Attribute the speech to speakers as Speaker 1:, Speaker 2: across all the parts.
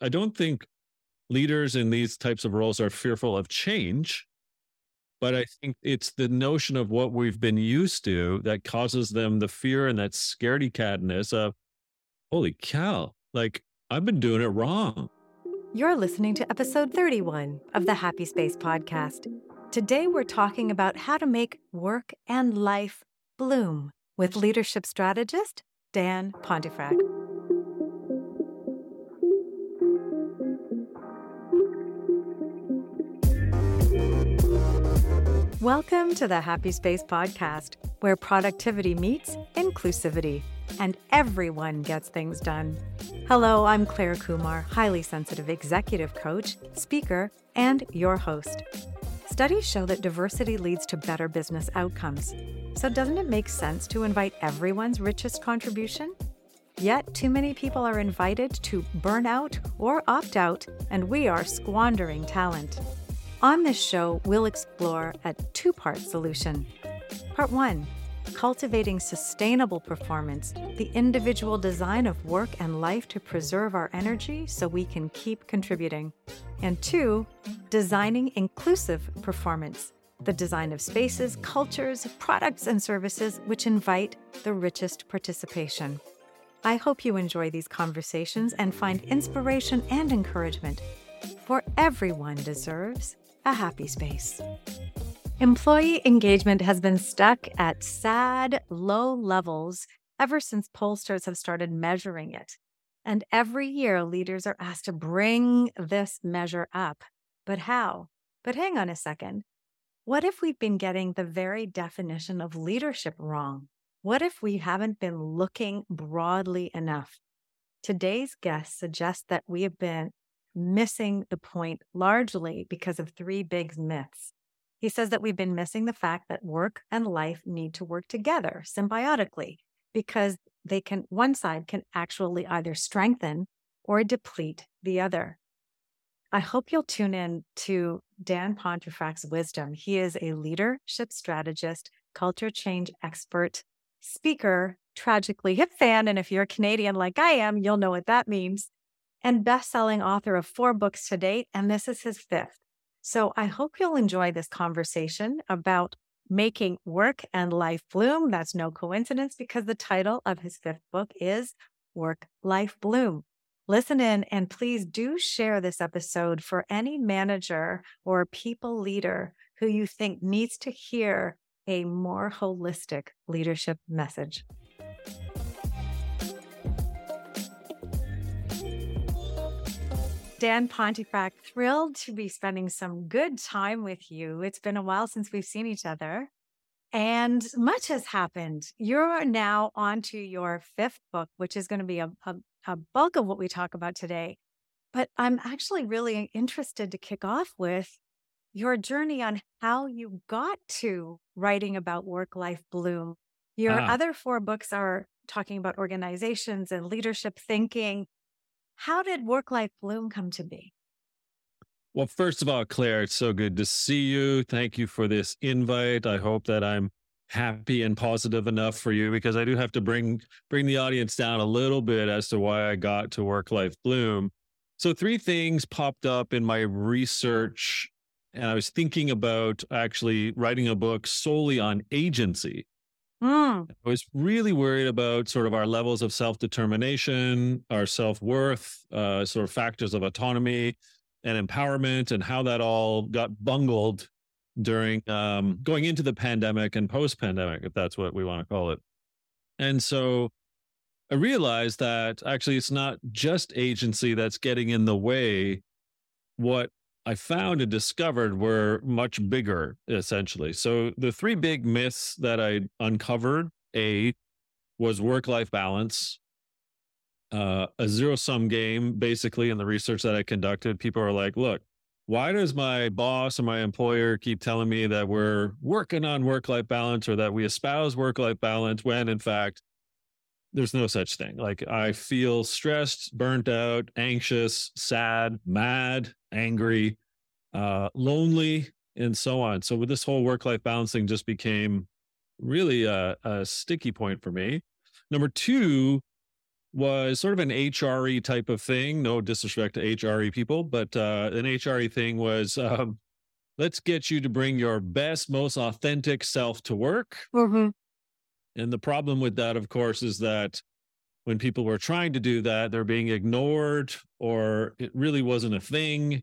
Speaker 1: I don't think leaders in these types of roles are fearful of change, but I think it's the notion of what we've been used to that causes them the fear and that scaredy catness of, holy cow, like I've been doing it wrong.
Speaker 2: You're listening to episode 31 of the Happy Space podcast. Today, we're talking about how to make work and life bloom with leadership strategist Dan Pontefract. Welcome to the Happy Space Podcast, where productivity meets inclusivity and everyone gets things done. Hello, I'm Claire Kumar, highly sensitive executive coach, speaker, and your host. Studies show that diversity leads to better business outcomes. So, doesn't it make sense to invite everyone's richest contribution? Yet, too many people are invited to burn out or opt out, and we are squandering talent. On this show, we'll explore a two part solution. Part one cultivating sustainable performance, the individual design of work and life to preserve our energy so we can keep contributing. And two, designing inclusive performance, the design of spaces, cultures, products, and services which invite the richest participation. I hope you enjoy these conversations and find inspiration and encouragement, for everyone deserves a happy space. Employee engagement has been stuck at sad, low levels ever since pollsters have started measuring it. And every year, leaders are asked to bring this measure up. But how? But hang on a second. What if we've been getting the very definition of leadership wrong? What if we haven't been looking broadly enough? Today's guest suggests that we have been missing the point largely because of three big myths. He says that we've been missing the fact that work and life need to work together symbiotically because they can, one side can actually either strengthen or deplete the other. I hope you'll tune in to Dan Pontefract's wisdom. He is a leadership strategist, culture change expert, speaker, tragically hip fan. And if you're Canadian like I am, you'll know what that means and best-selling author of four books to date, and this is his fifth. So I hope you'll enjoy this conversation about making work and life bloom. That's no coincidence because the title of his fifth book is Work Life Bloom. Listen in and please do share this episode for any manager or people leader who you think needs to hear a more holistic leadership message. Dan Pontefract, thrilled to be spending some good time with you. It's been a while since we've seen each other, and much has happened. You're now on to your fifth book, which is going to be a, a, a bulk of what we talk about today. But I'm actually really interested to kick off with your journey on how you got to writing about work life bloom. Your ah. other four books are talking about organizations and leadership thinking. How did Work Life Bloom come to be?
Speaker 1: Well, first of all, Claire, it's so good to see you. Thank you for this invite. I hope that I'm happy and positive enough for you because I do have to bring bring the audience down a little bit as to why I got to Work Life Bloom. So three things popped up in my research and I was thinking about actually writing a book solely on agency. Mm. I was really worried about sort of our levels of self determination, our self worth, uh, sort of factors of autonomy and empowerment, and how that all got bungled during um, going into the pandemic and post pandemic, if that's what we want to call it. And so I realized that actually it's not just agency that's getting in the way. What I found and discovered were much bigger, essentially. So the three big myths that I uncovered A was work life balance, uh, a zero sum game, basically, in the research that I conducted. People are like, look, why does my boss or my employer keep telling me that we're working on work life balance or that we espouse work life balance when in fact there's no such thing. Like I feel stressed, burnt out, anxious, sad, mad, angry, uh, lonely, and so on. So with this whole work-life balancing just became really a, a sticky point for me. Number two was sort of an HRE type of thing. No disrespect to HRE people, but uh, an HRE thing was um, let's get you to bring your best, most authentic self to work.
Speaker 2: Mm-hmm.
Speaker 1: And the problem with that, of course, is that when people were trying to do that, they're being ignored or it really wasn't a thing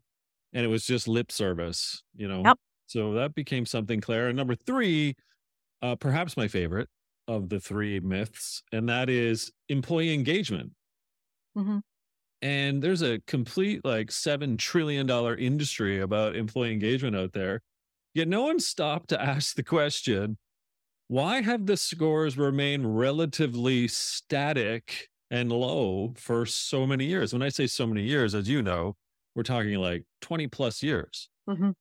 Speaker 1: and it was just lip service, you know?
Speaker 2: Yep.
Speaker 1: So that became something, Claire. And number three, uh, perhaps my favorite of the three myths, and that is employee engagement.
Speaker 2: Mm-hmm.
Speaker 1: And there's a complete like $7 trillion industry about employee engagement out there. Yet no one stopped to ask the question why have the scores remained relatively static and low for so many years? When I say so many years, as you know, we're talking like 20 plus years.
Speaker 2: Mm-hmm.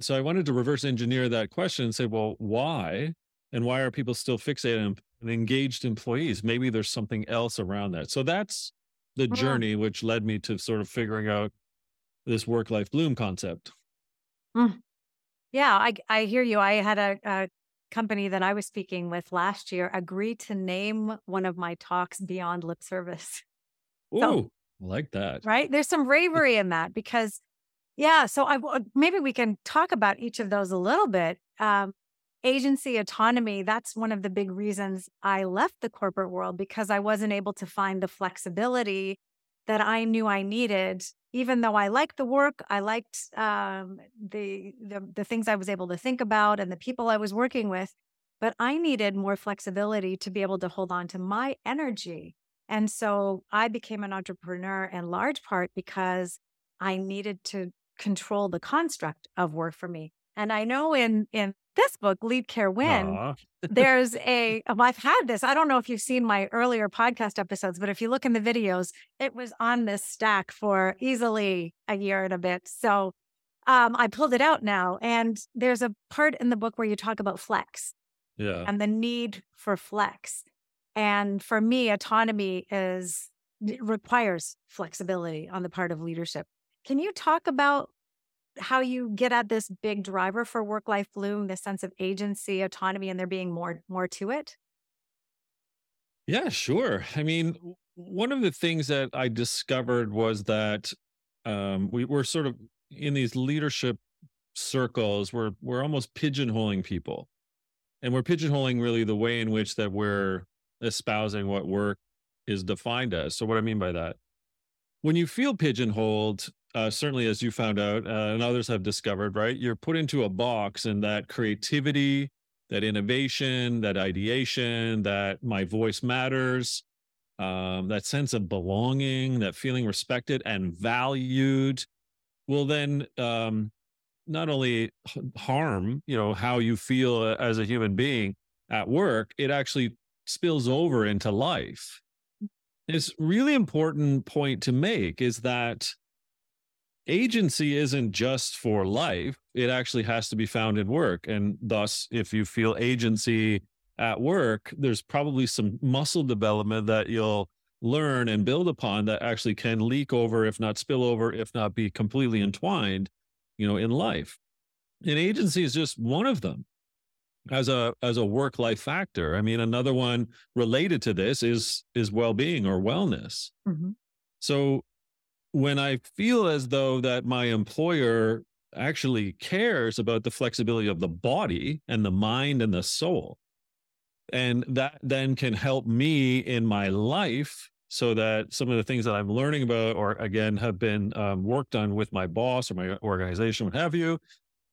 Speaker 1: So I wanted to reverse engineer that question and say, well, why? And why are people still fixated on engaged employees? Maybe there's something else around that. So that's the
Speaker 2: Yeah.
Speaker 1: journey which led me to sort of figuring out this work life bloom concept.
Speaker 2: Yeah, I I hear you. I had a, a company that I was speaking with last year agree to name one of my talks Beyond Lip Service.
Speaker 1: Ooh,
Speaker 2: So-
Speaker 1: I like that.
Speaker 2: Right? There's some bravery in that because, yeah. So I maybe we can talk about each of those a little bit. Um, agency autonomy. That's one of the big reasons I left the corporate world because I wasn't able to find the flexibility that I knew I needed. Even though I liked the work, I liked um, the, the the things I was able to think about and the people I was working with, but I needed more flexibility to be able to hold on to my energy. And so I became an entrepreneur in large part because I needed to control the construct of work for me. And I know in in this book, Lead Care Win, there's a I've had this. I don't know if you've seen my earlier podcast episodes, but if you look in the videos, it was on this stack for easily a year and a bit. So um, I pulled it out now, and there's a part in the book where you talk about flex
Speaker 1: Yeah.
Speaker 2: and the need for flex. And for me, autonomy is requires flexibility on the part of leadership. Can you talk about how you get at this big driver for work life bloom, this sense of agency, autonomy, and there being more more to it?
Speaker 1: Yeah, sure. I mean, one of the things that I discovered was that um, we were sort of in these leadership circles, we're we're almost pigeonholing people, and we're pigeonholing really the way in which that we're espousing what work is defined as. So, what I mean by that, when you feel pigeonholed, uh, certainly as you found out uh, and others have discovered, right, you're put into a box, and that creativity that innovation, that ideation, that my voice matters, um, that sense of belonging, that feeling respected and valued will then um, not only harm, you know, how you feel uh, as a human being at work, it actually spills over into life. It's really important point to make is that agency isn't just for life it actually has to be found in work and thus if you feel agency at work there's probably some muscle development that you'll learn and build upon that actually can leak over if not spill over if not be completely entwined you know in life. And agency is just one of them as a as a work life factor. I mean another one related to this is is well-being or wellness.
Speaker 2: Mhm.
Speaker 1: so when I feel as though that my employer actually cares about the flexibility of the body and the mind and the soul, and that then can help me in my life so that some of the things that I'm learning about or again have been um, worked on with my boss or my organization, what have you,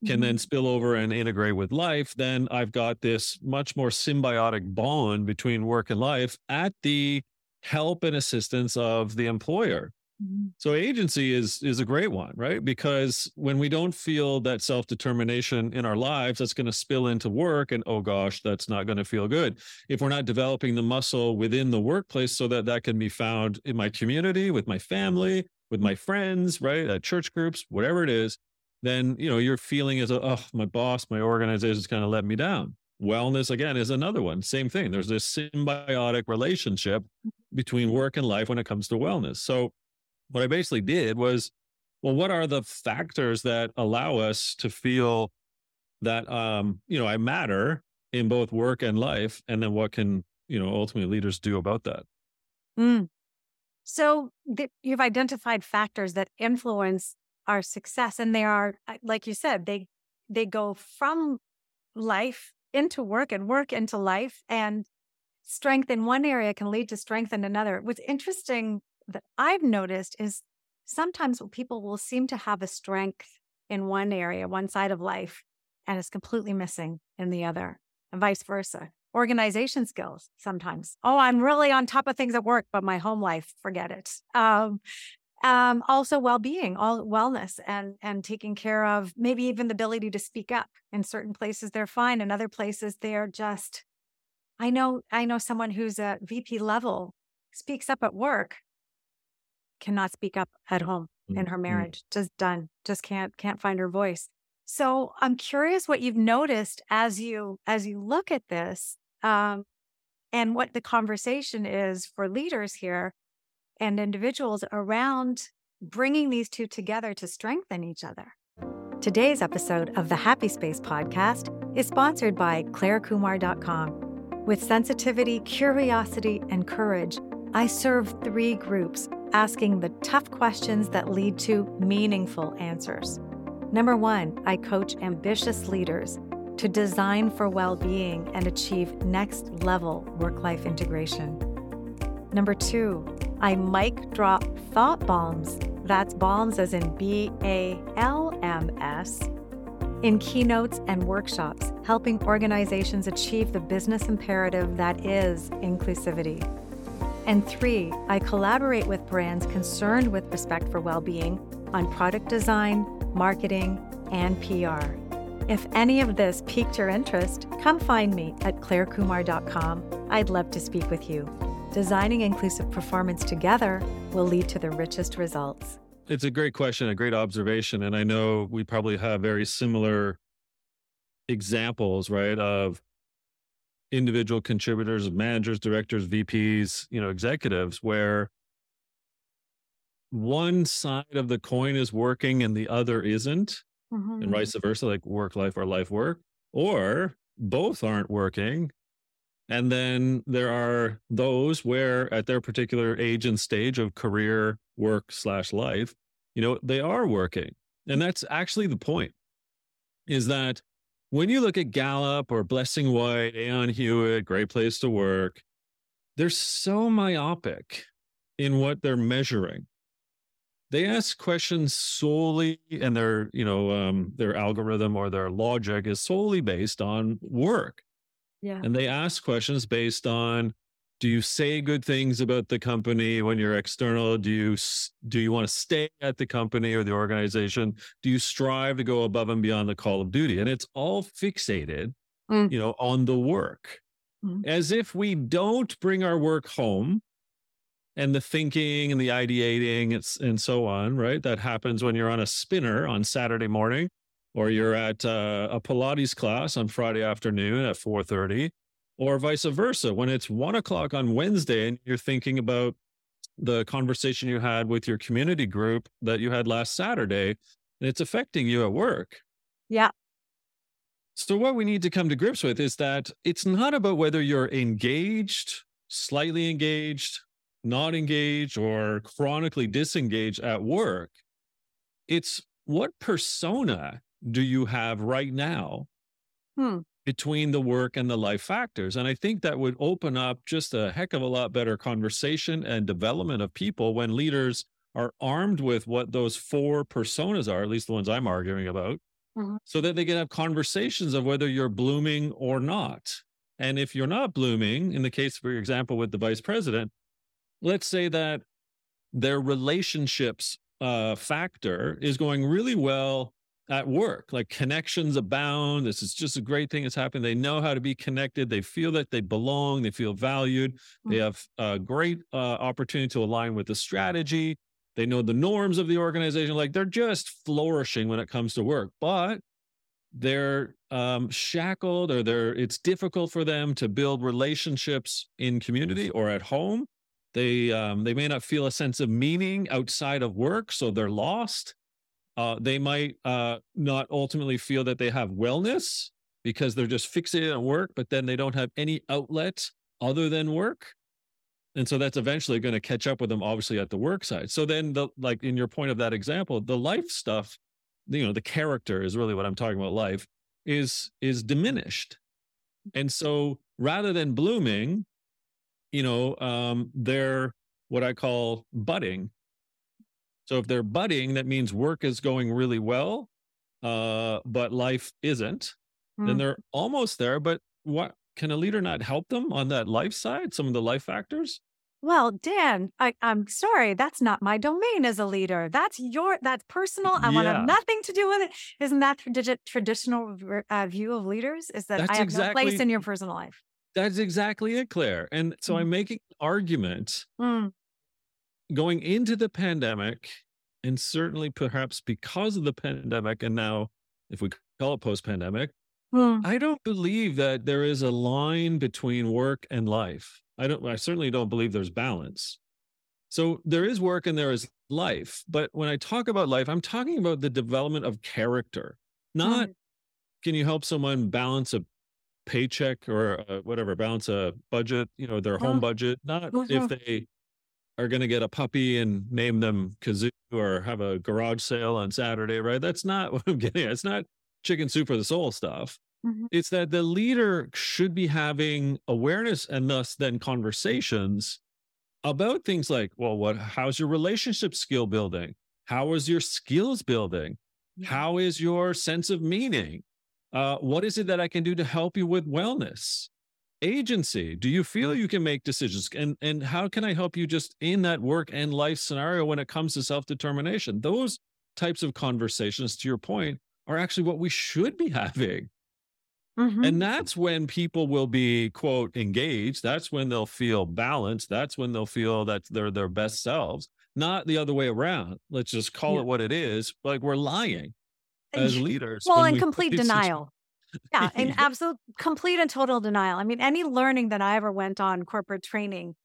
Speaker 1: can
Speaker 2: Mhm.
Speaker 1: then spill over and integrate with life, then I've got this much more symbiotic bond between work and life at the help and assistance of the employer.
Speaker 2: Mhm.
Speaker 1: So agency is is a great one, right? Because when we don't feel that self-determination in our lives, that's going to spill into work and oh gosh, that's not going to feel good. If we're not developing the muscle within the workplace so that that can be found in my community, with my family, with my friends, right? At church groups, whatever it is, then, you know, your feeling is oh, my boss, my organization is going to let me down. Wellness again is another one. Same thing. There's this symbiotic relationship between work and life when it comes to wellness. So what I basically did was, well, what are the factors that allow us to feel that um, you know, I matter in both work and life, and then what can you know ultimately leaders do about that?
Speaker 2: Mm. So th- you've identified factors that influence our success, and they are, like you said, they they go from life into work and work into life, and strength in one area can lead to strength in another. What's interesting that I've noticed is sometimes people will seem to have a strength in one area, one side of life, and it's completely missing in the other, and vice versa. Organization skills sometimes. Oh, I'm really on top of things at work, but my home life, forget it. Um, um, also well-being, all wellness, and and taking care of maybe even the ability to speak up. In certain places, they're fine. In other places, they're just. I know. I know someone who's a VP level speaks up at work, cannot speak up at home mm-hmm. in her mm-hmm. marriage. Just done. Just can't can't find her voice. So I'm curious what you've noticed as you as you look at this, um, and what the conversation is for leaders here and individuals around bringing these two together to strengthen each other. Today's episode of the Happy Space podcast is sponsored by ClaireKumar.com. With sensitivity, curiosity, and courage, I serve three groups asking the tough questions that lead to meaningful answers. Number one, I coach ambitious leaders to design for well being and achieve next level work life integration. Number two, I mic drop thought bombs. That's bombs as in B A L M S. In keynotes and workshops, helping organizations achieve the business imperative that is inclusivity. And three, I collaborate with brands concerned with respect for well being on product design, marketing, and PR. If any of this piqued your interest, come find me at clairekumar.com. I'd love to speak with you. Designing inclusive performance together will lead to the richest results.
Speaker 1: It's a great question, a great observation. And I know we probably have very similar examples, right, of individual contributors, managers, directors, VPs, you know, executives, where one side of the coin is working and the other isn't, mm-hmm. and vice versa, like work life or life work, or both aren't working. And then there are those where at their particular age and stage of career, work slash life, you know, they are working. And that's actually the point is that when you look at Gallup or Blessing White, Aon Hewitt, Great Place to Work, they're so myopic in what they're measuring. They ask questions solely, and their you know um, their algorithm or their logic is solely based on work.
Speaker 2: Yeah,
Speaker 1: and they ask questions based on do you say good things about the company when you're external? Do you do you want to stay at the company or the organization? Do you strive to go above and beyond the call of duty? And it's all fixated mm. you know on the work. Mm. as if we don't bring our work home and the thinking and the ideating and so on right? That happens when you're on a spinner on saturday morning or you're at uh, a pilates class on friday afternoon at 4.30 or vice versa. When it's one o'clock on Wednesday and you're thinking about the conversation you had with your community group that you had last Saturday, and it's affecting you at work.
Speaker 2: Yeah.
Speaker 1: So, what we need to come to grips with is that it's not about whether you're engaged, slightly engaged, not engaged, or chronically disengaged at work. It's what persona do you have right now hmm between the work and the life factors. And I think that would open up just a heck of a lot better conversation and development of people when leaders are armed with what those four personas are, at least the ones I'm arguing about, mm-hmm. so that they can have conversations of whether you're blooming or not. And if you're not blooming, in the case, for example, with the vice president, let's say that their relationships uh, factor is going really well at work like connections abound this is just a great thing that's happening they know how to be connected they feel that they belong they feel valued mm-hmm. they have a great uh, opportunity to align with the strategy they know the norms of the organization like they're just flourishing when it comes to work but they're um, shackled or they're it's difficult for them to build relationships in community or at home they um, they may not feel a sense of meaning outside of work so they're lost uh, they might uh, not ultimately feel that they have wellness because they're just fixated on work, but then they don't have any outlet other than work. and so that's eventually going to catch up with them obviously at the work side. So then the like in your point of that example the life stuff you know the character is really what i'm talking about life is is diminished. And so rather than blooming you know um they're what i call budding so if they're budding that means work is going really well uh but life isn't mm. then hmm. they're almost there but what can a leader not help them on that life side some of the life factors
Speaker 2: well, Dan, I, I'm sorry, that's not my domain as a leader. That's your, that's personal. I want to have nothing to do with it. Isn't that tradi- traditional uh, view of leaders? Is that
Speaker 1: That's
Speaker 2: I have
Speaker 1: no
Speaker 2: place in your personal life?
Speaker 1: That's exactly it, Claire. And so I'm mm. making an argument
Speaker 2: Mm.
Speaker 1: Going into the pandemic, and certainly perhaps because of the pandemic, and now if we call it post pandemic,
Speaker 2: Mm.
Speaker 1: I don't believe that there is a line between work and life. I don't I certainly don't believe there's balance. So there is work and there is life, but when I talk about life, I'm talking about the development of character. Not mm. can you help someone balance a paycheck or a, whatever, balance a budget, you know, their home budget, not mm-hmm. if they are going to get a puppy and name them Kazoo or have a garage sale on Saturday, right? That's not what I'm getting at. It's not chicken soup for the soul stuff. Mm-hmm. It's that the leader should be having awareness and thus then conversations about things like, well, what how's your relationship skill building? How is your skills building? Yeah. How is your sense of meaning? Uh, what is it that I can do to help you with wellness? Agency. Do you feel you can make decisions? And and how can I help you just in that work and life scenario when it comes to self-determination? Those types of conversations, to your point, are actually what we should be having Mm-hmm. And that's when people will be, quote, engaged. That's when they'll feel balanced. That's when they'll feel that they're their best selves, not the other way around. Let's just call yeah. it what it is. Like we're lying as leaders.
Speaker 2: Well, in we complete denial. Yeah, in absolute, complete and total denial. I mean, any learning that I ever went on corporate training,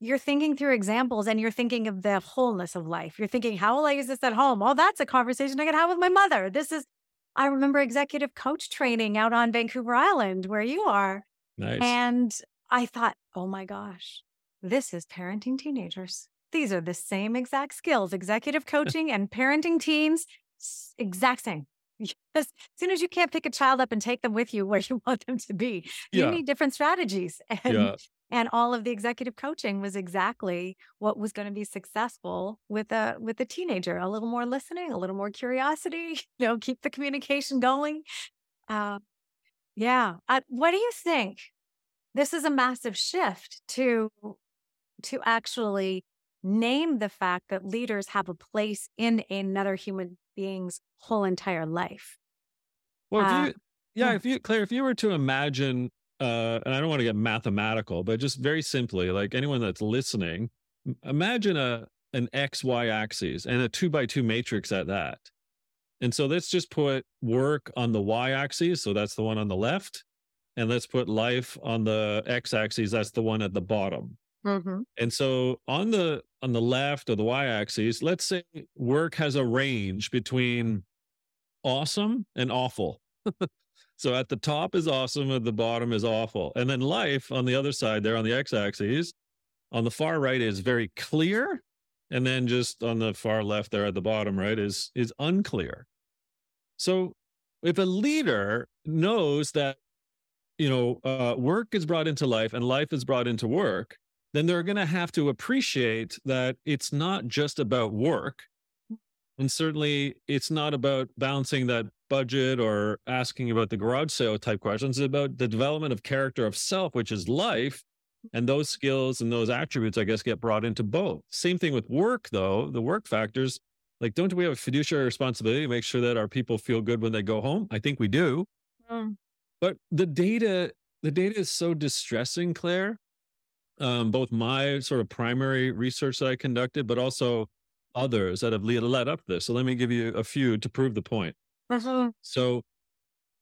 Speaker 2: you're thinking through examples and you're thinking of the wholeness of life. You're thinking, how will I use this at home? Oh, that's a conversation I can have with my mother. This is I remember executive coach training out on Vancouver Island where you are.
Speaker 1: Nice.
Speaker 2: And I thought, oh my gosh, this is parenting teenagers. These are the same exact skills, executive coaching and parenting teens, exact same. As soon as you can't pick a child up and take them with you where you want them to be, you yeah. need different strategies. And yeah and all of the executive coaching was exactly what was going to be successful with a with a teenager a little more listening a little more curiosity you know keep the communication going uh, yeah uh, what do you think this is a massive shift to to actually name the fact that leaders have a place in another human being's whole entire life
Speaker 1: well uh, you, yeah if you claire if you were to imagine uh, and I don't want to get mathematical, but just very simply, like anyone that's listening, imagine a an x y axis and a two by two matrix at that. And so let's just put work on the y axis, so that's the one on the left, and let's put life on the x axis, that's the one at the bottom.
Speaker 2: Mm-hmm.
Speaker 1: And so on the on the left of the y axis, let's say work has a range between awesome and awful. So at the top is awesome, at the bottom is awful. And then life on the other side there on the x axis, on the far right is very clear. And then just on the far left there at the bottom, right, is is unclear. So if a leader knows that you know uh, work is brought into life and life is brought into work, then they're going to have to appreciate that it's not just about work. And certainly it's not about balancing that budget or asking about the garage sale type questions. It's about the development of character of self, which is life. And those skills and those attributes, I guess, get brought into both. Same thing with work, though, the work factors. Like, don't we have a fiduciary responsibility to make sure that our people feel good when they go home? I think we do.
Speaker 2: Mm.
Speaker 1: But the data, the data is so distressing, Claire. Um, both my sort of primary research that I conducted, but also others that have led up to this. So let me give you a few to prove the point.
Speaker 2: Mm-hmm.
Speaker 1: So,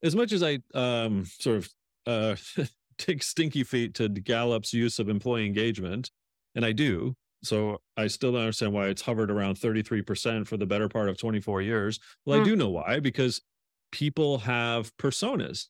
Speaker 1: as much as I um, sort of uh, take stinky feet to Gallup's use of employee engagement, and I do, so I still don't understand why it's hovered around 33% for the better part of 24 years. Well, mm. I do know why, because people have personas.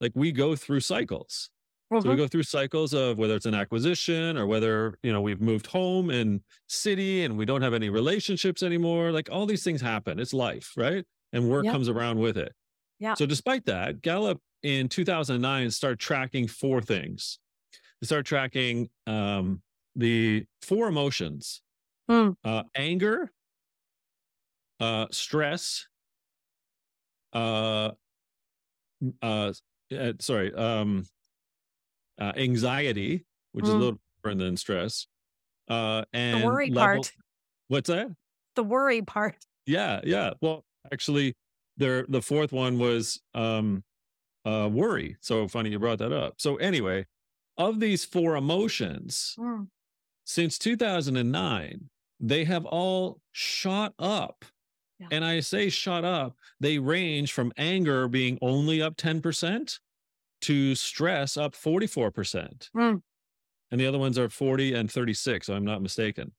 Speaker 1: Like we go through cycles. So we
Speaker 2: Mhm.
Speaker 1: go through cycles of whether it's an acquisition or whether, you know, we've moved home and city and we don't have any relationships anymore. Like all these things happen. It's life, right? And work
Speaker 2: Yep.
Speaker 1: comes around with it.
Speaker 2: Yeah.
Speaker 1: So despite that, Gallup in 2009 started tracking four things. They started tracking um, the four emotions:
Speaker 2: Hmm.
Speaker 1: uh, anger, uh, stress, uh, uh, uh, sorry, um, uh, anxiety, which is a
Speaker 2: Mm.
Speaker 1: little different than stress, uh, and
Speaker 2: The worry
Speaker 1: level-
Speaker 2: part.
Speaker 1: What's that?
Speaker 2: The worry part.
Speaker 1: Yeah, yeah. Well, actually, there the fourth one was um uh worry. So funny you brought that up. So anyway, of these four emotions,
Speaker 2: Mm.
Speaker 1: since 2009, they have all shot up.
Speaker 2: Yeah.
Speaker 1: And I say shot up, they range from anger being only up 10% to stress up 44%.
Speaker 2: Mm.
Speaker 1: And the other ones are 40 and 36, so I'm not mistaken.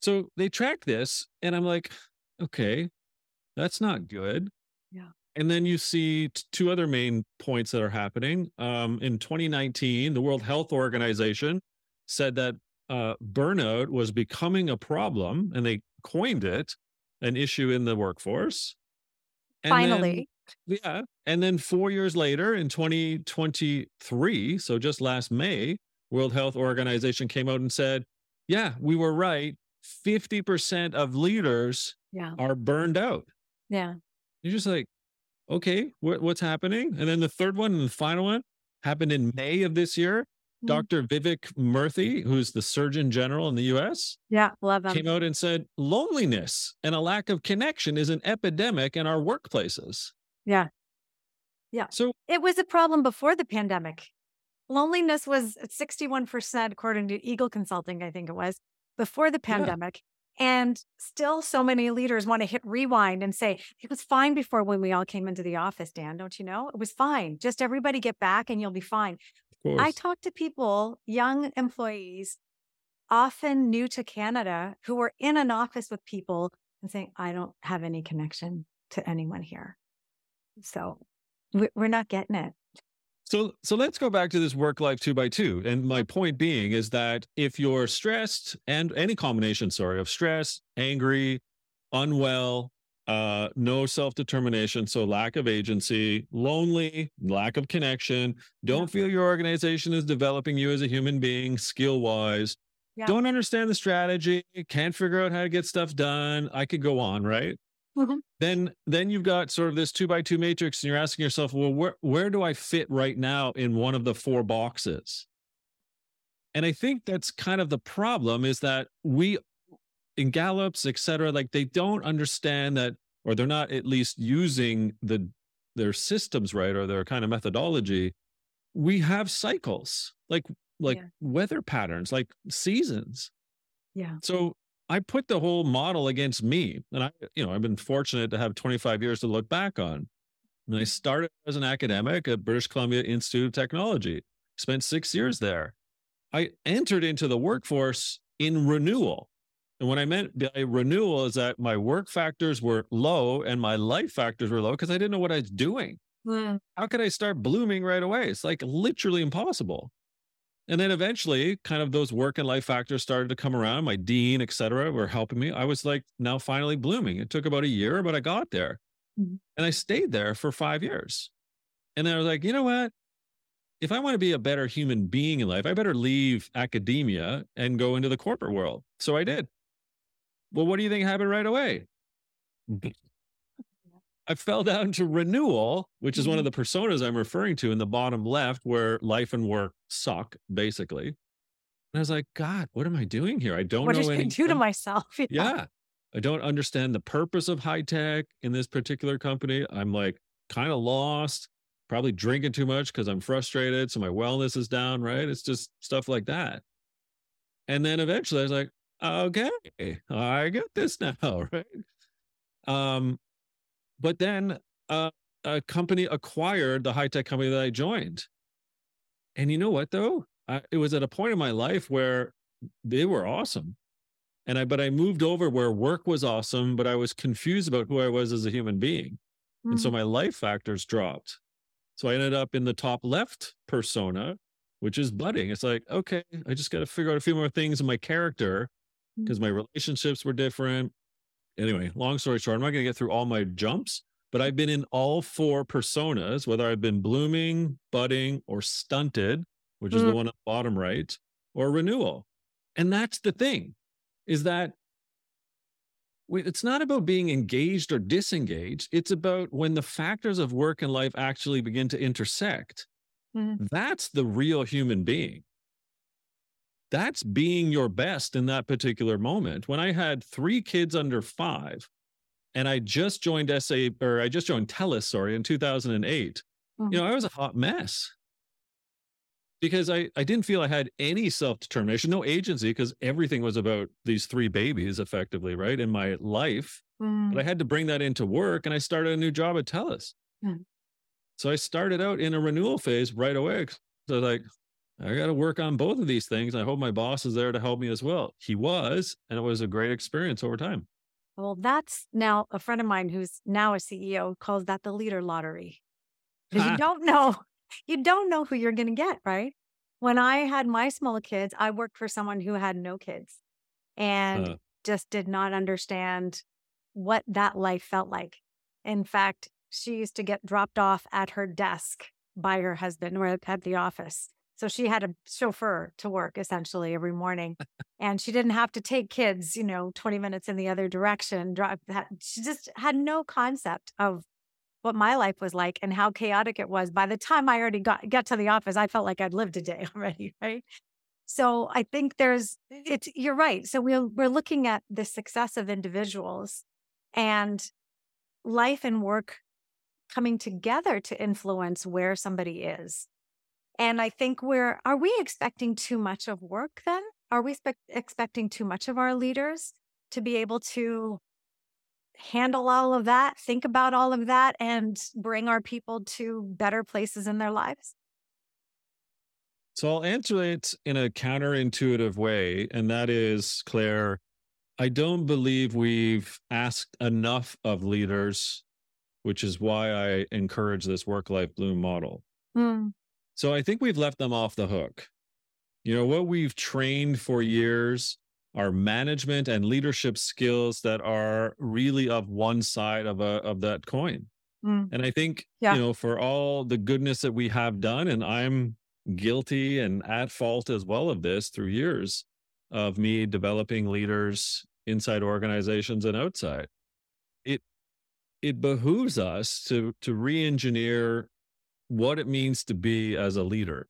Speaker 1: So they track this, and I'm like, okay, that's not good.
Speaker 2: Yeah.
Speaker 1: And then you see t- two other main points that are happening. Um, in 2019, the World Health Organization said that uh, burnout was becoming a problem, and they coined it an issue in the workforce. And then-
Speaker 2: Finally.
Speaker 1: yeah. And then four years later in 2023, so just last May, World Health Organization came out and said, yeah, we were right. 50% of leaders
Speaker 2: yeah.
Speaker 1: are burned out.
Speaker 2: Yeah.
Speaker 1: You're just like, okay, what, what's happening? And then the third one and the final one happened in May of this year.
Speaker 2: Mm.
Speaker 1: Dr. Vivek Murthy, who's the Surgeon General in the US,
Speaker 2: Yeah. Love them.
Speaker 1: came out and said loneliness and a lack of connection is an epidemic in our workplaces.
Speaker 2: Yeah. Yeah.
Speaker 1: So
Speaker 2: It was a problem before the pandemic. Loneliness was at 61%, according to Eagle Consulting, I think it was, before the
Speaker 1: Yeah.
Speaker 2: pandemic. And still, so many leaders want to hit rewind and say, it was fine before when we all came into the office, Dan, don't you know? It was fine. Just everybody get back and you'll be fine. I talk to people, young employees, often new to Canada, who are in an office with people and saying, I don't have any connection to anyone here. So we're not getting it.
Speaker 1: So so let's go back to this work life two by two. And my point being is that if you're stressed and any combination, sorry, of stress, angry, unwell, uh, no self-determination, so lack of agency, lonely, lack of connection, don't
Speaker 2: Yeah.
Speaker 1: feel your organization is developing you as a human being skill-wise,
Speaker 2: Yeah.
Speaker 1: don't understand the strategy, can't figure out how to get stuff done. I could go on, right?
Speaker 2: Mhm.
Speaker 1: then then you've got sort of this two by two matrix and you're asking yourself well where where do i fit right now in one of the four boxes and i think that's kind of the problem is that we in gallups et cetera like they don't understand that or they're not at least using the their systems right or their kind of methodology we have cycles like like
Speaker 2: Yeah.
Speaker 1: weather patterns like seasons
Speaker 2: Yeah.
Speaker 1: so I put the whole model against me. And I, you know, I've been fortunate to have 25 years to look back on. And I mm. started as an academic at British Columbia Institute of Technology, spent six years there. I entered into the workforce in renewal. And what I meant by renewal is that my work factors were low and my life factors were low because I didn't know what I was doing.
Speaker 2: Mm.
Speaker 1: How could I start blooming right away? It's like literally impossible. And then eventually, kind of those work and life factors started to come around. My dean, et cetera, were helping me. I was like now finally blooming. It took about a year, but I got there.
Speaker 2: Mhm.
Speaker 1: And I stayed there for five years. And then I was like, you know what? If I want to be a better human being in life, I better leave academia and go into the corporate world. So I did. Well, what do you think happened right away? I fell down to renewal, which is one of
Speaker 2: Mm-hmm.
Speaker 1: the personas I'm referring to in the bottom left, where life and work suck, basically. And I was like, God, what am I doing here? I don't
Speaker 2: What
Speaker 1: know
Speaker 2: did I do to myself?
Speaker 1: yeah. I don't understand the purpose of high tech in this particular company. I'm like kind of lost, probably drinking too much because I'm frustrated. So my wellness is down, right? It's just stuff like that. And then eventually I was like, okay, I get this now, right? Um, but then uh, a company acquired the high tech company that I joined. And you know what, though? I, it was at a point in my life where they were awesome. And I, but I moved over where work was awesome, but I was confused about who I was as a human being. And so
Speaker 2: Mhm.
Speaker 1: my life factors dropped. So I ended up in the top left persona which is budding. It's like, okay, I just got to figure out a few more things in my character because my relationships were different. Anyway, long story short, I'm not going to get through all my jumps, but I've been in all four personas, whether I've been blooming, budding, or stunted, which is the one at the bottom right, or renewal. And that's the thing is that it's not about being engaged or disengaged. It's about when the factors of work and life actually begin to intersect. Mm-hmm. That's the real human being. That's being your best in that particular moment. When I had three kids under five, and I just joined SA or I just joined TELUS, sorry, in 2008, mm-hmm. you know, I was a hot mess because I, I didn't feel I had any self determination, no agency, because everything was about these three babies effectively, right? In my life. Mm. But I had to bring that into work and I started a new job at TELUS. Mm. So I started out in a renewal phase right away. So like, I got to work on both of these things. I hope my boss is there to help me as well. He was, and it was a great experience over time.
Speaker 2: Well, that's now a friend of mine who's now a CEO calls that the leader lottery. Because you don't know you don't know who you're going to get, right? When I had my small kids, I worked for someone who had no kids and uh. just did not understand what that life felt like. In fact, she used to get dropped off at her desk by her husband or at the office. So she had a chauffeur to work essentially every morning. and she didn't have to take kids, you know, 20 minutes in the other direction. Drive. She just had no concept of what my life was like and how chaotic it was. By the time I already got got to the office, I felt like I'd lived a day already, right? So I think there's it's you're right. So we're we're looking at the success of individuals and life and work coming together to influence where somebody is. And I think we're are we expecting too much of work then? Are we spe- expecting too much of our leaders to be able to handle all of that, think about all of that, and bring our people to better places in their lives?
Speaker 1: So I'll answer it in a counterintuitive way. And that is, Claire, I don't believe we've asked enough of leaders, which is why I encourage this work life bloom model. Mm. So I think we've left them off the hook. You know, what we've trained for years are management and leadership skills that are really of one side of a of that coin. Mm. And I think, yeah. you know, for all the goodness that we have done, and I'm guilty and at fault as well of this through years of me developing leaders inside organizations and outside. It it behooves us to to re-engineer what it means to be as a leader.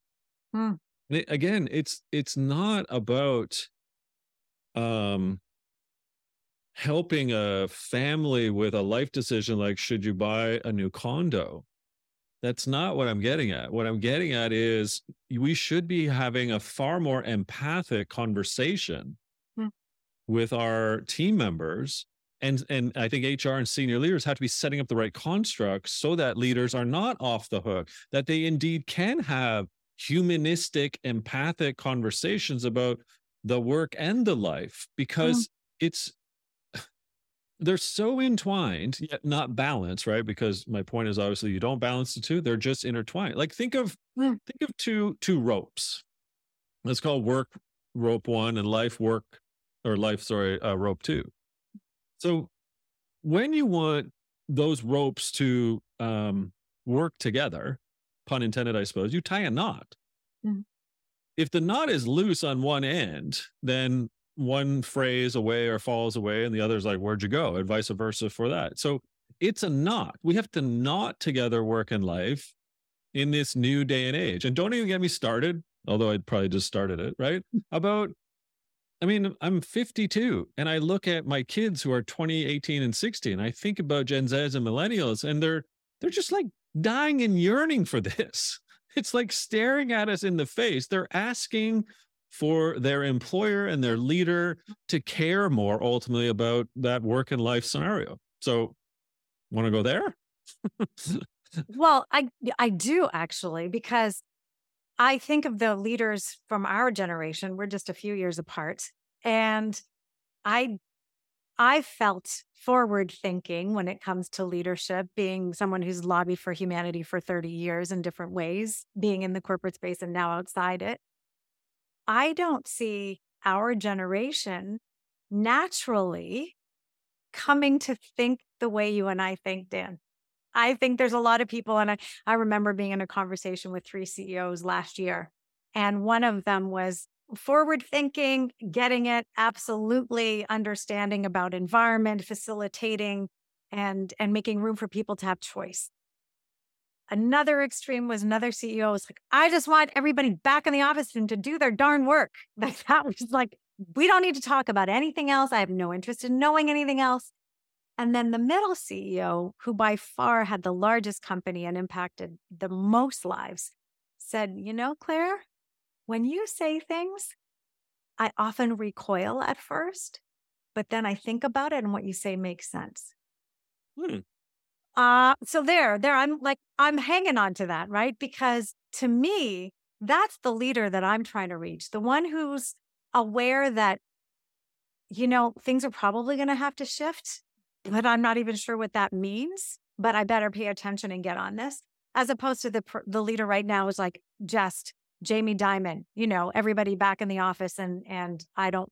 Speaker 1: Mm. It, again, it's it's not about um helping a family with a life decision like should you buy a new condo that's not what i'm getting at what i'm getting at is we should be having a far more empathic conversation hmm. with our team members and and i think hr and senior leaders have to be setting up the right constructs so that leaders are not off the hook that they indeed can have humanistic empathic conversations about the work and the life because mm. it's they're so entwined yet not balanced right because my point is obviously you don't balance the two they're just intertwined like think of mm. think of two two ropes let's call work rope one and life work or life sorry uh, rope two so when you want those ropes to um, work together pun intended i suppose you tie a knot mm if the knot is loose on one end, then one frays away or falls away, and the other's like, where'd you go? And vice versa for that. So it's a knot. We have to knot together work and life in this new day and age. And don't even get me started, although I'd probably just started it, right? About I mean, I'm 52 and I look at my kids who are 20, 18, and 60, and I think about Gen Zs and millennials, and they're they're just like dying and yearning for this. It's like staring at us in the face. They're asking for their employer and their leader to care more ultimately about that work and life scenario. So, want to go there?
Speaker 2: well, I I do actually because I think of the leaders from our generation. We're just a few years apart, and I I felt forward thinking when it comes to leadership, being someone who's lobbied for humanity for 30 years in different ways, being in the corporate space and now outside it. I don't see our generation naturally coming to think the way you and I think, Dan. I think there's a lot of people, and I, I remember being in a conversation with three CEOs last year, and one of them was forward thinking, getting it, absolutely understanding about environment, facilitating and and making room for people to have choice. Another extreme was another CEO was like, I just want everybody back in the office and to do their darn work. Like that was like, we don't need to talk about anything else. I have no interest in knowing anything else. And then the middle CEO, who by far had the largest company and impacted the most lives, said, You know, Claire, when you say things, I often recoil at first, but then I think about it and what you say makes sense. Hmm. Uh, so there, there, I'm like, I'm hanging on to that, right? Because to me, that's the leader that I'm trying to reach, the one who's aware that, you know, things are probably going to have to shift, but I'm not even sure what that means. But I better pay attention and get on this, as opposed to the the leader right now is like just Jamie Dimon, you know, everybody back in the office and and I don't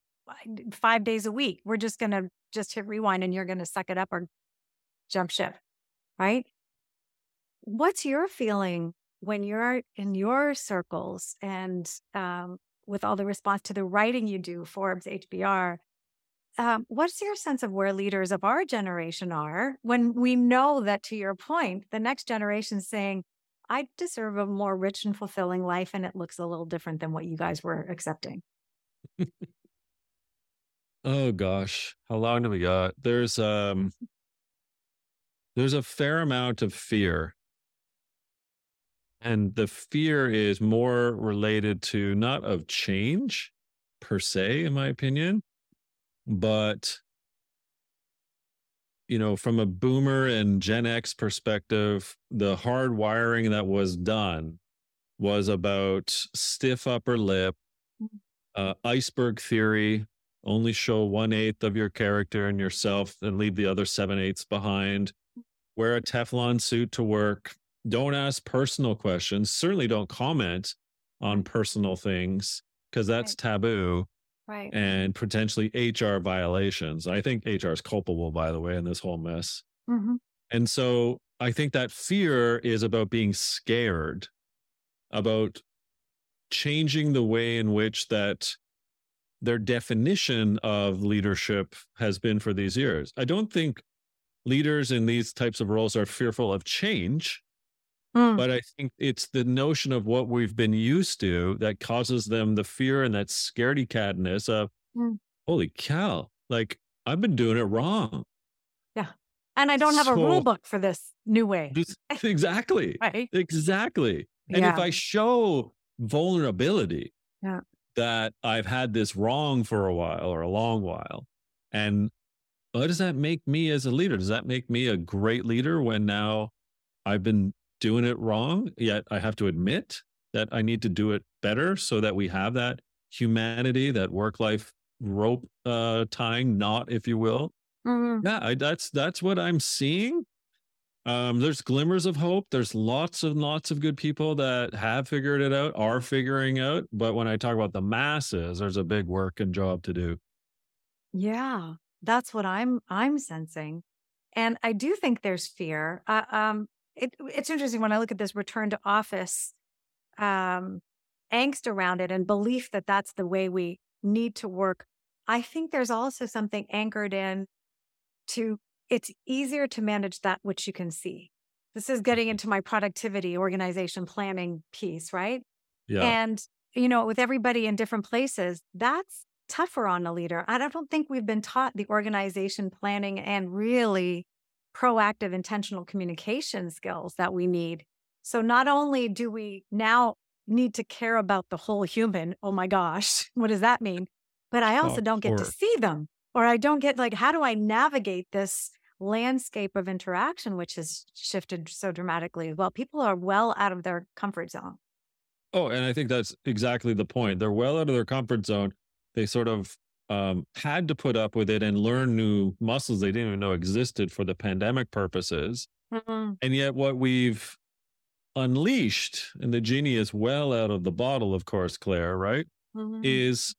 Speaker 2: 5 days a week. We're just going to just hit rewind and you're going to suck it up or jump ship. Right? What's your feeling when you're in your circles and um, with all the response to the writing you do, Forbes, HBR, um, what's your sense of where leaders of our generation are when we know that, to your point, the next generation is saying, I deserve a more rich and fulfilling life. And it looks a little different than what you guys were accepting.
Speaker 1: oh gosh. How long do we got? There's um there's a fair amount of fear. And the fear is more related to not of change per se, in my opinion, but you know, from a boomer and Gen X perspective, the hard wiring that was done was about stiff upper lip, mm. uh, iceberg theory, only show one eighth of your character and yourself and leave the other seven eighths behind. Wear a Teflon suit to work. Don't ask personal questions. Certainly don't comment on personal things because that's taboo
Speaker 2: right.
Speaker 1: and potentially hr violations. I think hr is culpable by the way in this whole mess. Mm-hmm. and so i think that fear is about being scared about changing the way in which that their definition of leadership has been for these years. I don't think leaders in these types of roles are fearful of change Mm. But I think it's the notion of what we've been used to that causes them the fear and that scaredy catness of, mm. holy cow, like I've been doing it wrong.
Speaker 2: Yeah. And I don't have so, a rule book for this new way.
Speaker 1: exactly. right? Exactly. And yeah. if I show vulnerability yeah. that I've had this wrong for a while or a long while, and what does that make me as a leader? Does that make me a great leader when now I've been doing it wrong, yet I have to admit that I need to do it better so that we have that humanity, that work life rope uh, tying knot, if you will. Mm-hmm. Yeah, I, that's that's what I'm seeing. Um, there's glimmers of hope. There's lots and lots of good people that have figured it out, are figuring out. But when I talk about the masses, there's a big work and job to do.
Speaker 2: Yeah, that's what I'm I'm sensing, and I do think there's fear. Uh, um, it, it's interesting when I look at this return to office um, angst around it and belief that that's the way we need to work. I think there's also something anchored in to it's easier to manage that which you can see. This is getting mm-hmm. into my productivity organization planning piece, right? Yeah. And you know, with everybody in different places, that's tougher on a leader. I don't think we've been taught the organization planning and really proactive, intentional communication skills that we need. So not only do we now need to care about the whole human, oh my gosh, what does that mean? But I oh, also oh, don't get to see them, or I don't get like, how do I navigate this landscape of interaction, which has shifted so dramatically as well? People are well out of their comfort zone.
Speaker 1: Oh, and I think that's exactly the point. They're well out of their comfort zone. They sort of um, had to put up with it and learn new muscles they didn't even know existed for the pandemic purposes. Mm-hmm. And yet, what we've unleashed, and the genie is well out of the bottle, of course, Claire, right? Mm-hmm. Is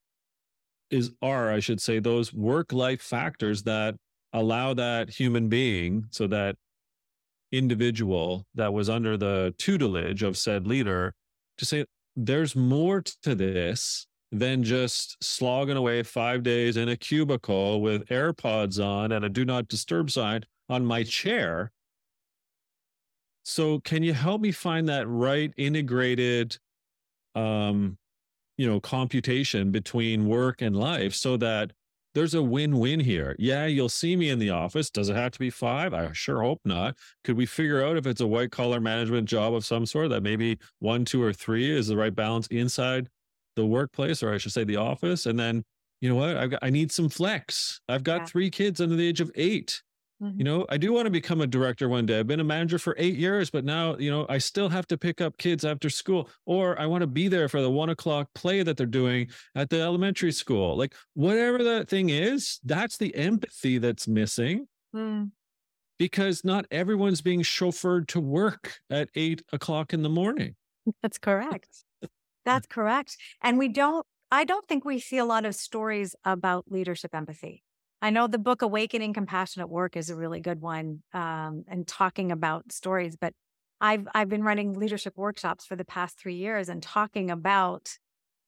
Speaker 1: is are I should say those work life factors that allow that human being, so that individual that was under the tutelage of said leader, to say there's more to this than just slogging away five days in a cubicle with AirPods on and a do not disturb sign on my chair. So, can you help me find that right integrated, um, you know, computation between work and life so that there's a win-win here. Yeah, you'll see me in the office. Does it have to be five? I sure hope not. Could we figure out if it's a white collar management job of some sort that maybe one, two, or three is the right balance inside the workplace, or I should say the office. And then, you know what? I've got, I need some flex. I've got yeah. three kids under the age of 8 mm-hmm. You know, I do want to become a director one day. I've been a manager for eight years, but now, you know, I still have to pick up kids after school, or I want to be there for the one o'clock play that they're doing at the elementary school. Like, whatever that thing is, that's the empathy that's missing. Mm because not everyone's being chauffeured to work at eight o'clock in the morning.
Speaker 2: That's correct. That's correct. And we don't, I don't think we see a lot of stories about leadership empathy. I know the book Awakening Compassion at Work is a really good one um, and talking about stories, but I've I've been running leadership workshops for the past three years and talking about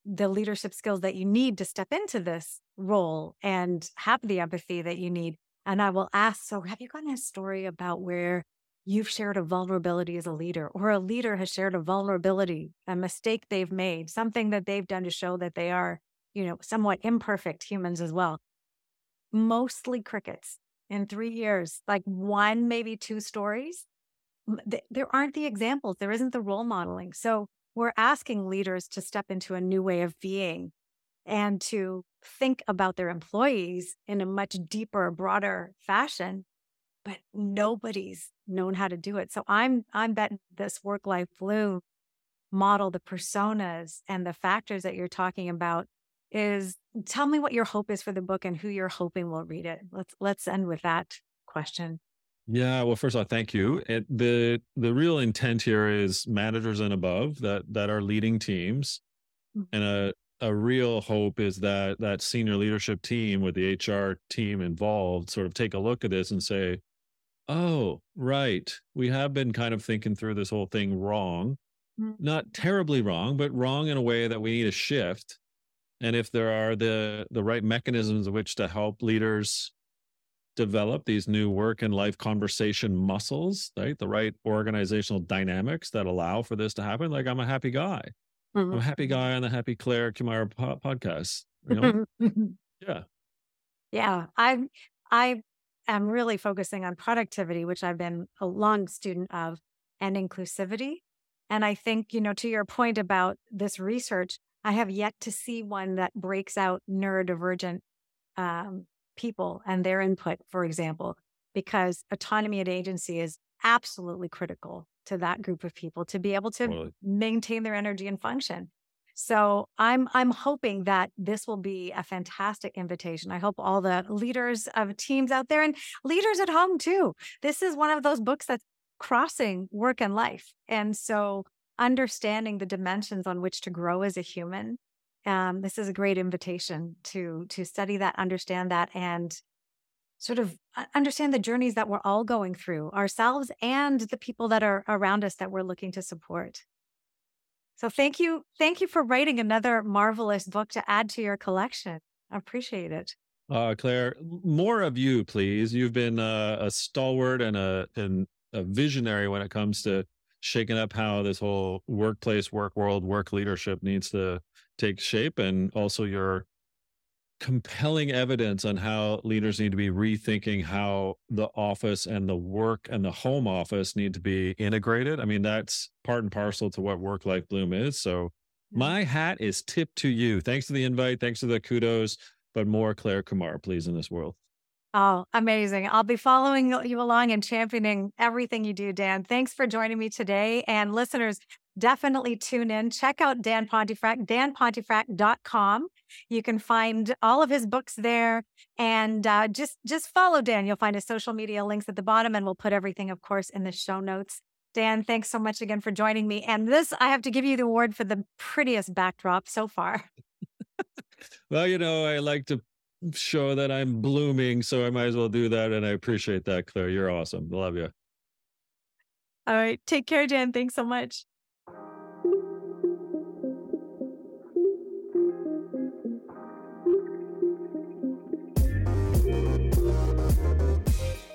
Speaker 2: the leadership skills that you need to step into this role and have the empathy that you need. And I will ask, so have you gotten a story about where you've shared a vulnerability as a leader, or a leader has shared a vulnerability, a mistake they've made, something that they've done to show that they are, you know, somewhat imperfect humans as well. Mostly crickets in three years, like one, maybe two stories. There aren't the examples, there isn't the role modeling. So we're asking leaders to step into a new way of being and to think about their employees in a much deeper, broader fashion but nobody's known how to do it. So I'm I'm betting this work life bloom model, the personas and the factors that you're talking about is tell me what your hope is for the book and who you're hoping will read it. Let's let's end with that question.
Speaker 1: Yeah, well, first of all, thank you. It, the the real intent here is managers and above that that are leading teams, mm-hmm. and a a real hope is that that senior leadership team with the HR team involved sort of take a look at this and say, Oh, right. We have been kind of thinking through this whole thing wrong. Mm-hmm. Not terribly wrong, but wrong in a way that we need a shift. And if there are the the right mechanisms of which to help leaders develop these new work and life conversation muscles, right? The right organizational dynamics that allow for this to happen. Like I'm a happy guy. Mm-hmm. I'm a happy guy on the Happy Claire Kumar po- podcast. You know? yeah.
Speaker 2: Yeah. I I am really focusing on productivity, which I've been a long student of, and inclusivity. And I think, you know, to your point about this research, I have yet to see one that breaks out neurodivergent um, people and their input, for example, because autonomy and agency is absolutely critical to that group of people to be able to maintain their energy and function. So I'm I'm hoping that this will be a fantastic invitation. I hope all the leaders of teams out there and leaders at home too. This is one of those books that's crossing work and life. And so understanding the dimensions on which to grow as a human um, this is a great invitation to to study that understand that and sort of uh, understand the journeys that we're all going through ourselves and the people that are around us that we're looking to support so thank you. Thank you for writing another marvelous book to add to your collection. I appreciate it.
Speaker 1: Uh, Claire, more of you, please. You've been uh, a stalwart and a, and a visionary when it comes to shaking up how this whole workplace, work world, work leadership needs to take shape. And also your compelling evidence on how leaders need to be rethinking how the office and the work and the home office need to be integrated. I mean, that's part and parcel to what work life bloom is. So, my hat is tipped to you. Thanks for the invite. Thanks for the kudos, but more Claire Kumar, please, in this world.
Speaker 2: Oh, amazing. I'll be following you along and championing everything you do, Dan. Thanks for joining me today. And listeners, definitely tune in. Check out Dan Pontefract, danpontefract.com. You can find all of his books there and uh, just just follow Dan. You'll find his social media links at the bottom and we'll put everything of course in the show notes. Dan, thanks so much again for joining me. And this I have to give you the award for the prettiest backdrop so far.
Speaker 1: well, you know, I like to show that I'm blooming, so I might as well do that and I appreciate that, Claire. You're awesome. Love you.
Speaker 2: All right. Take care, Dan. Thanks so much.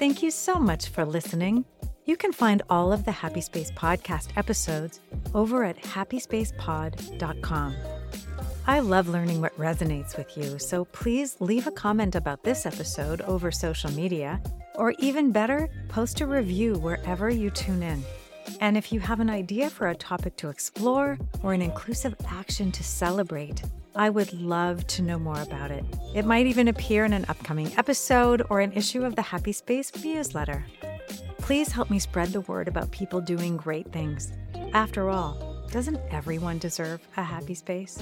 Speaker 2: Thank you so much for listening. You can find all of the Happy Space podcast episodes over at happyspacepod.com. I love learning what resonates with you, so please leave a comment about this episode over social media, or even better, post a review wherever you tune in. And if you have an idea for a topic to explore or an inclusive action to celebrate, I would love to know more about it. It might even appear in an upcoming episode or an issue of the Happy Space newsletter. Please help me spread the word about people doing great things. After all, doesn't everyone deserve a happy space?